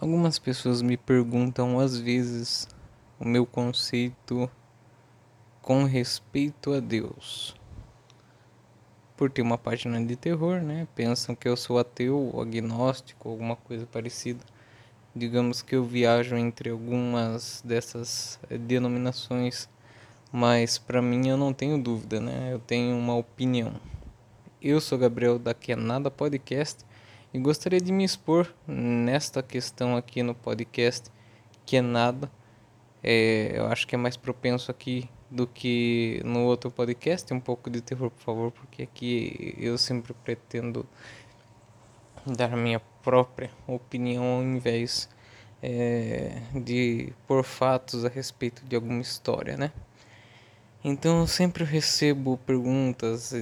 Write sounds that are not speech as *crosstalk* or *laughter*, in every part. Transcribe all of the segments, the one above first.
Algumas pessoas me perguntam às vezes o meu conceito com respeito a Deus. Por ter uma página de terror, né? Pensam que eu sou ateu, agnóstico, alguma coisa parecida. Digamos que eu viajo entre algumas dessas eh, denominações, mas para mim eu não tenho dúvida, né? Eu tenho uma opinião. Eu sou Gabriel da Que é Nada Podcast e gostaria de me expor nesta questão aqui no podcast, que é nada. É, eu acho que é mais propenso aqui do que no outro podcast. Um pouco de terror, por favor, porque aqui eu sempre pretendo dar minha própria opinião ao invés é, de por fatos a respeito de alguma história, né? Então eu sempre recebo perguntas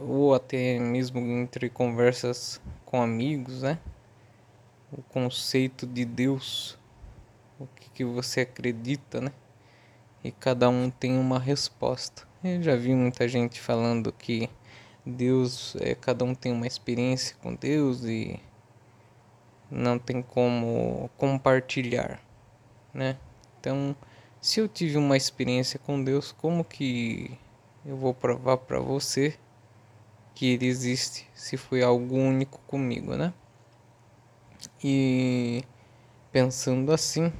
ou até mesmo entre conversas com amigos, né? O conceito de Deus, o que, que você acredita, né? E cada um tem uma resposta. Eu já vi muita gente falando que Deus, é, cada um tem uma experiência com Deus e não tem como compartilhar, né? Então se eu tive uma experiência com Deus, como que eu vou provar para você que ele existe se foi algo único comigo, né? E pensando assim,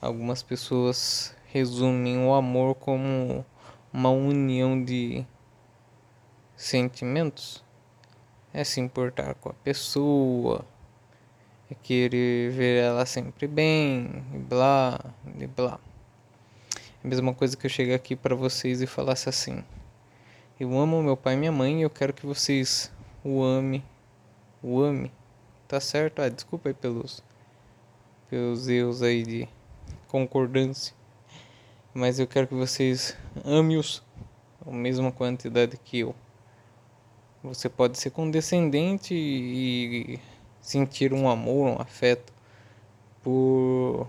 algumas pessoas resumem o amor como uma união de sentimentos. É se importar com a pessoa, é querer ver ela sempre bem, e blá, e blá. A mesma coisa que eu chegar aqui para vocês e falasse assim: Eu amo meu pai e minha mãe e eu quero que vocês o ame, o ame. Tá certo? Ah, desculpa aí pelos pelos erros aí de concordância. Mas eu quero que vocês amem-os a mesma quantidade que eu. Você pode ser condescendente e sentir um amor, um afeto por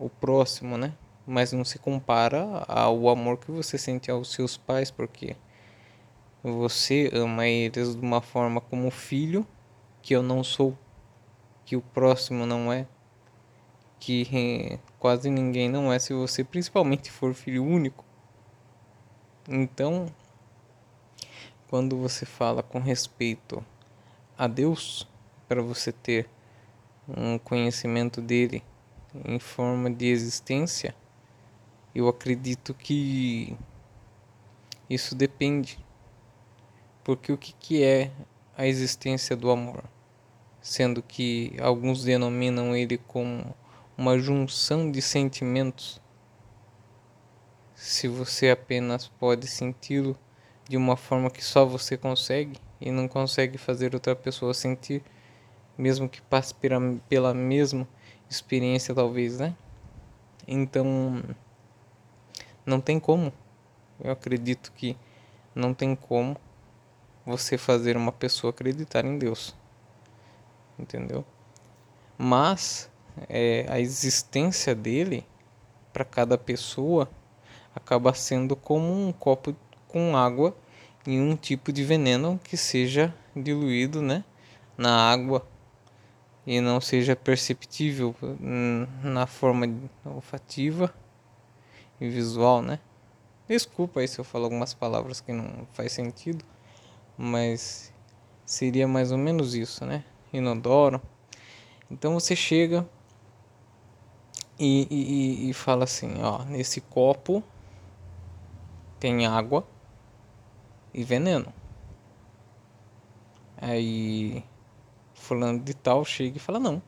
o próximo, né? mas não se compara ao amor que você sente aos seus pais, porque você ama eles de uma forma como filho, que eu não sou, que o próximo não é, que quase ninguém não é, se você principalmente for filho único. Então, quando você fala com respeito a Deus, para você ter um conhecimento dele em forma de existência, eu acredito que isso depende. Porque o que, que é a existência do amor? Sendo que alguns denominam ele como uma junção de sentimentos. Se você apenas pode senti-lo de uma forma que só você consegue e não consegue fazer outra pessoa sentir, mesmo que passe pela, pela mesma experiência, talvez, né? Então não tem como. Eu acredito que não tem como você fazer uma pessoa acreditar em Deus. Entendeu? Mas é, a existência dele para cada pessoa acaba sendo como um copo com água e um tipo de veneno que seja diluído né, na água e não seja perceptível na forma olfativa e visual, né? Desculpa aí se eu falo algumas palavras que não faz sentido, mas seria mais ou menos isso, né? Inodoro. Então você chega e, e, e fala assim, ó, nesse copo tem água e veneno. Aí fulano de tal chega e fala não.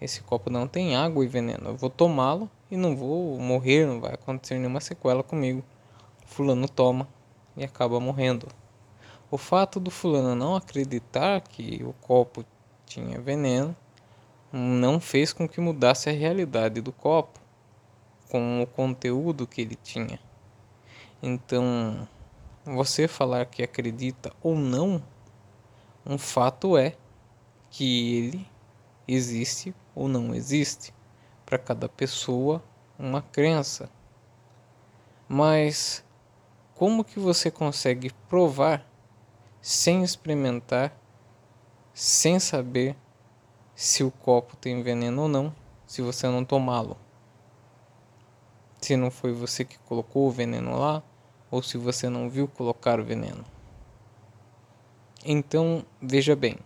Esse copo não tem água e veneno. Eu vou tomá-lo e não vou morrer, não vai acontecer nenhuma sequela comigo. Fulano toma e acaba morrendo. O fato do fulano não acreditar que o copo tinha veneno não fez com que mudasse a realidade do copo com o conteúdo que ele tinha. Então, você falar que acredita ou não, um fato é que ele existe ou não existe para cada pessoa uma crença. Mas como que você consegue provar sem experimentar, sem saber, se o copo tem veneno ou não, se você não tomá-lo. Se não foi você que colocou o veneno lá, ou se você não viu colocar o veneno. Então, veja bem,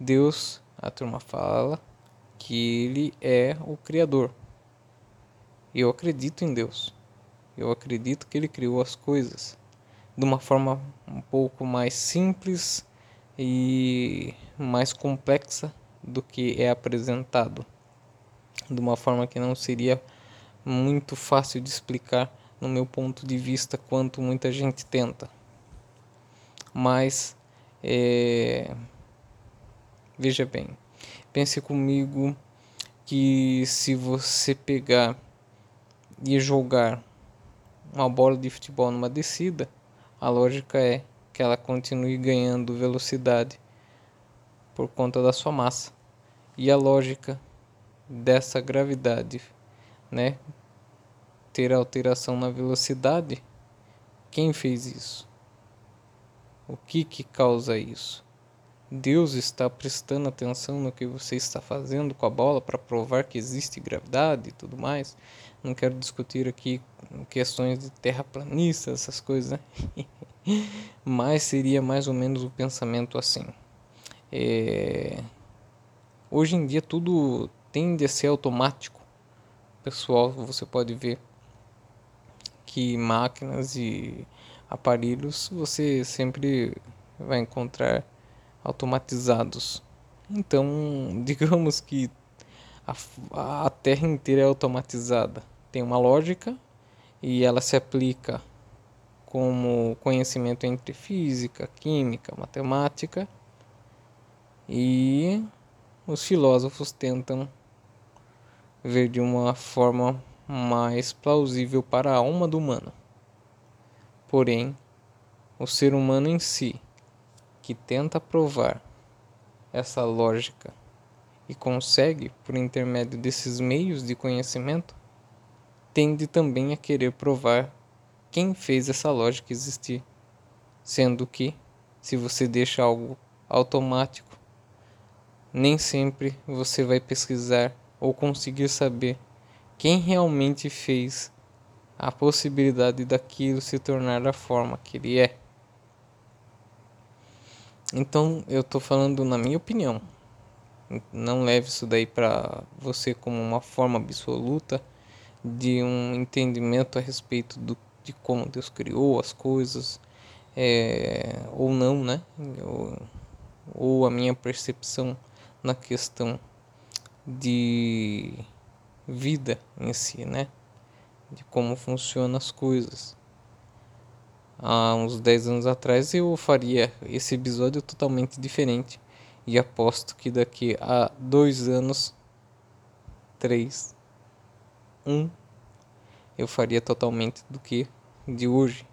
Deus, a turma fala que ele é o criador. Eu acredito em Deus. Eu acredito que ele criou as coisas de uma forma um pouco mais simples e mais complexa do que é apresentado. De uma forma que não seria muito fácil de explicar no meu ponto de vista quanto muita gente tenta. Mas é... veja bem, pense comigo que se você pegar e jogar uma bola de futebol numa descida, a lógica é que ela continue ganhando velocidade por conta da sua massa. E a lógica dessa gravidade, né, ter alteração na velocidade, quem fez isso? O que que causa isso? Deus está prestando atenção no que você está fazendo com a bola para provar que existe gravidade e tudo mais. Não quero discutir aqui questões de terraplanista, essas coisas, né? *laughs* Mas seria mais ou menos o pensamento assim. É... Hoje em dia tudo tende a ser automático. Pessoal, você pode ver que máquinas e aparelhos você sempre vai encontrar automatizados. Então, *laughs* digamos que a, a Terra inteira é automatizada. Tem uma lógica e ela se aplica como conhecimento entre física, química, matemática. E os filósofos tentam ver de uma forma mais plausível para a alma do humano. Porém, o ser humano em si que tenta provar essa lógica e consegue, por intermédio desses meios de conhecimento, tende também a querer provar quem fez essa lógica existir. Sendo que, se você deixa algo automático, nem sempre você vai pesquisar ou conseguir saber quem realmente fez a possibilidade daquilo se tornar a forma que ele é. Então eu estou falando na minha opinião. Não leve isso daí para você como uma forma absoluta de um entendimento a respeito do, de como Deus criou as coisas, é, ou não, né? Ou, ou a minha percepção na questão de vida em si, né? De como funcionam as coisas há uns 10 anos atrás eu faria esse episódio totalmente diferente. E aposto que daqui a dois anos, três, um, eu faria totalmente do que de hoje.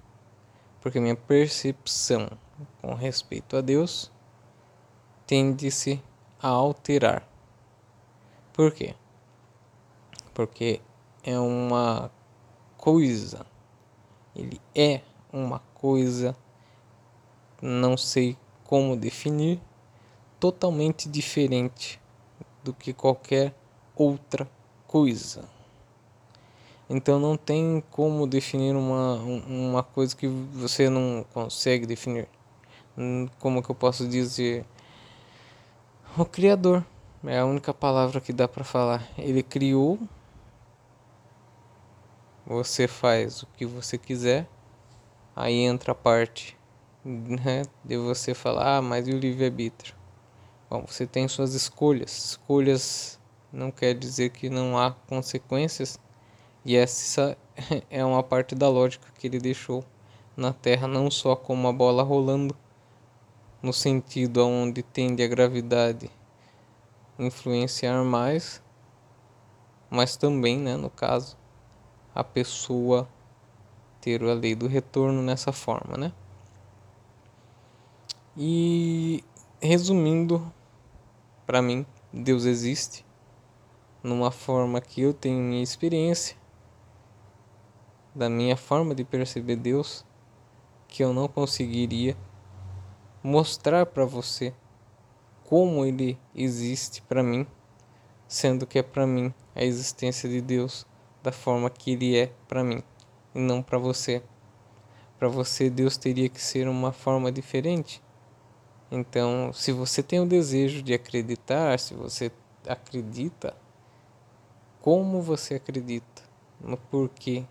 Porque minha percepção com respeito a Deus tende-se a alterar. Por quê? Porque é uma coisa, ele é uma coisa, não sei como definir, totalmente diferente do que qualquer outra coisa. Então não tem como definir uma, uma coisa que você não consegue definir. Hum, como que eu posso dizer? O Criador é a única palavra que dá para falar. Ele criou. Você faz o que você quiser Aí entra a parte né, de você falar, ah, mas e o livre-arbítrio? Bom, você tem suas escolhas. Escolhas não quer dizer que não há consequências. E essa *laughs* é uma parte da lógica que ele deixou na Terra, não só como uma bola rolando, no sentido onde tende a gravidade influenciar mais, mas também, né, no caso, a pessoa ter a lei do retorno nessa forma, né? E resumindo, para mim, Deus existe numa forma que eu tenho minha experiência, da minha forma de perceber Deus, que eu não conseguiria mostrar para você como ele existe para mim, sendo que é para mim a existência de Deus da forma que ele é para mim e não para você. Para você Deus teria que ser uma forma diferente. Então, se você tem o desejo de acreditar, se você acredita, como você acredita, no porquê.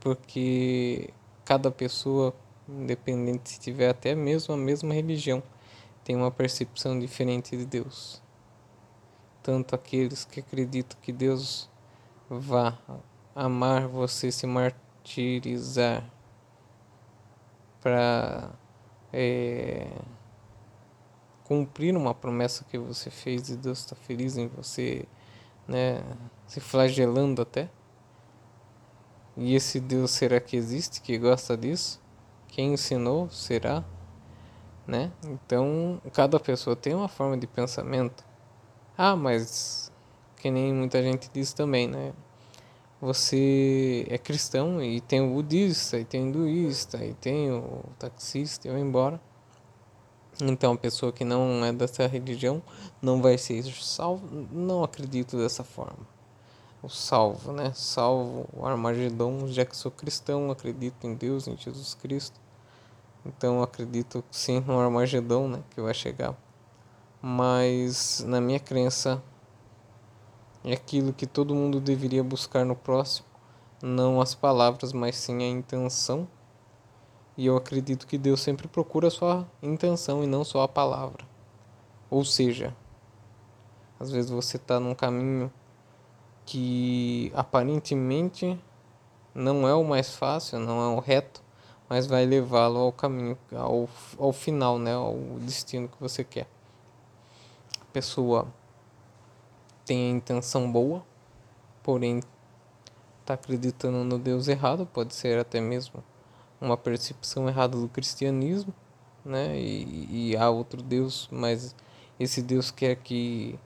Porque cada pessoa, independente se tiver até mesmo a mesma religião, tem uma percepção diferente de Deus. Tanto aqueles que acreditam que Deus vá amar você se martirizar para é, cumprir uma promessa que você fez e Deus está feliz em você, né, se flagelando até. E esse Deus será que existe, que gosta disso? Quem ensinou será? Né? Então, cada pessoa tem uma forma de pensamento. Ah, mas que nem muita gente diz também, né? Você é cristão e tem o budista, e tem o hinduísta, e tem o taxista, e vai embora. Então, a pessoa que não é dessa religião não vai ser salvo. Não acredito dessa forma. O salvo, né? Salvo o Armagedon, já que sou cristão, acredito em Deus, em Jesus Cristo. Então, acredito sim no Armagedon, né? Que vai chegar. Mas, na minha crença, é aquilo que todo mundo deveria buscar no próximo, não as palavras, mas sim a intenção. E eu acredito que Deus sempre procura a sua intenção e não só a palavra. Ou seja, às vezes você está num caminho que aparentemente não é o mais fácil, não é o reto, mas vai levá-lo ao caminho, ao, ao final, né, ao destino que você quer. A pessoa tem a intenção boa, porém está acreditando no Deus errado, pode ser até mesmo uma percepção errada do cristianismo, né? E, e há outro Deus, mas esse Deus quer que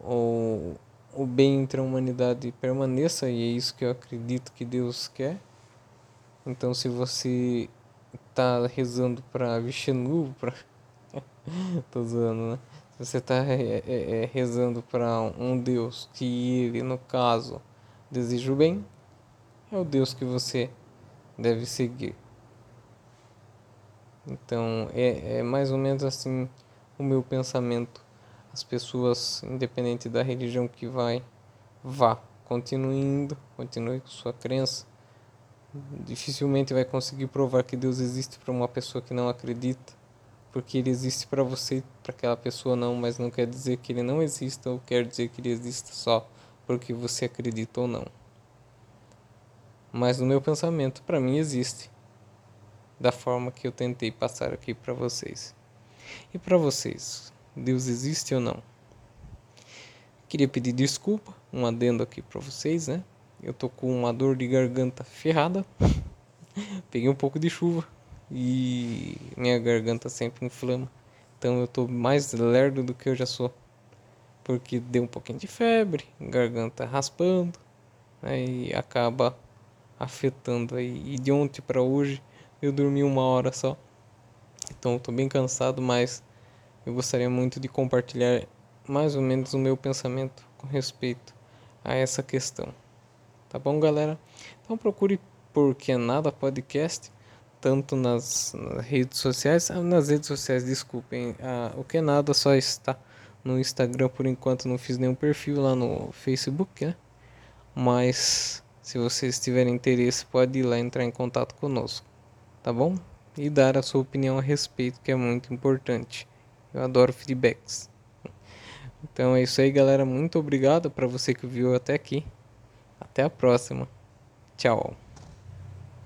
o, o bem entre a humanidade permaneça e é isso que eu acredito que Deus quer. Então, se você está rezando para Vishnu, para *laughs* tô zoando, né? Você está é, é, é, rezando para um Deus que ele, no caso, deseja o bem, é o Deus que você deve seguir. Então, é, é mais ou menos assim o meu pensamento. As pessoas, independente da religião que vai, vá, continue indo, continue com sua crença. Dificilmente vai conseguir provar que Deus existe para uma pessoa que não acredita porque ele existe para você, para aquela pessoa não, mas não quer dizer que ele não exista ou quer dizer que ele exista só porque você acredita ou não. Mas no meu pensamento, para mim existe, da forma que eu tentei passar aqui para vocês. E para vocês, Deus existe ou não? Queria pedir desculpa, um adendo aqui para vocês, né? Eu tô com uma dor de garganta ferrada. *laughs* Peguei um pouco de chuva, e minha garganta sempre inflama. Então eu tô mais lerdo do que eu já sou. Porque deu um pouquinho de febre, garganta raspando, né, e acaba afetando aí. E de ontem para hoje eu dormi uma hora só. Então eu tô bem cansado, mas eu gostaria muito de compartilhar mais ou menos o meu pensamento com respeito a essa questão. Tá bom, galera? Então procure por que nada podcast tanto nas, redes sociais, ah, nas redes sociais, desculpem, ah, o que nada só está no Instagram por enquanto, não fiz nenhum perfil lá no Facebook, né? Mas se vocês tiverem interesse, pode ir lá entrar em contato conosco, tá bom? E dar a sua opinião a respeito, que é muito importante. Eu adoro feedbacks. Então é isso aí, galera. Muito obrigado para você que viu até aqui. Até a próxima. Tchau.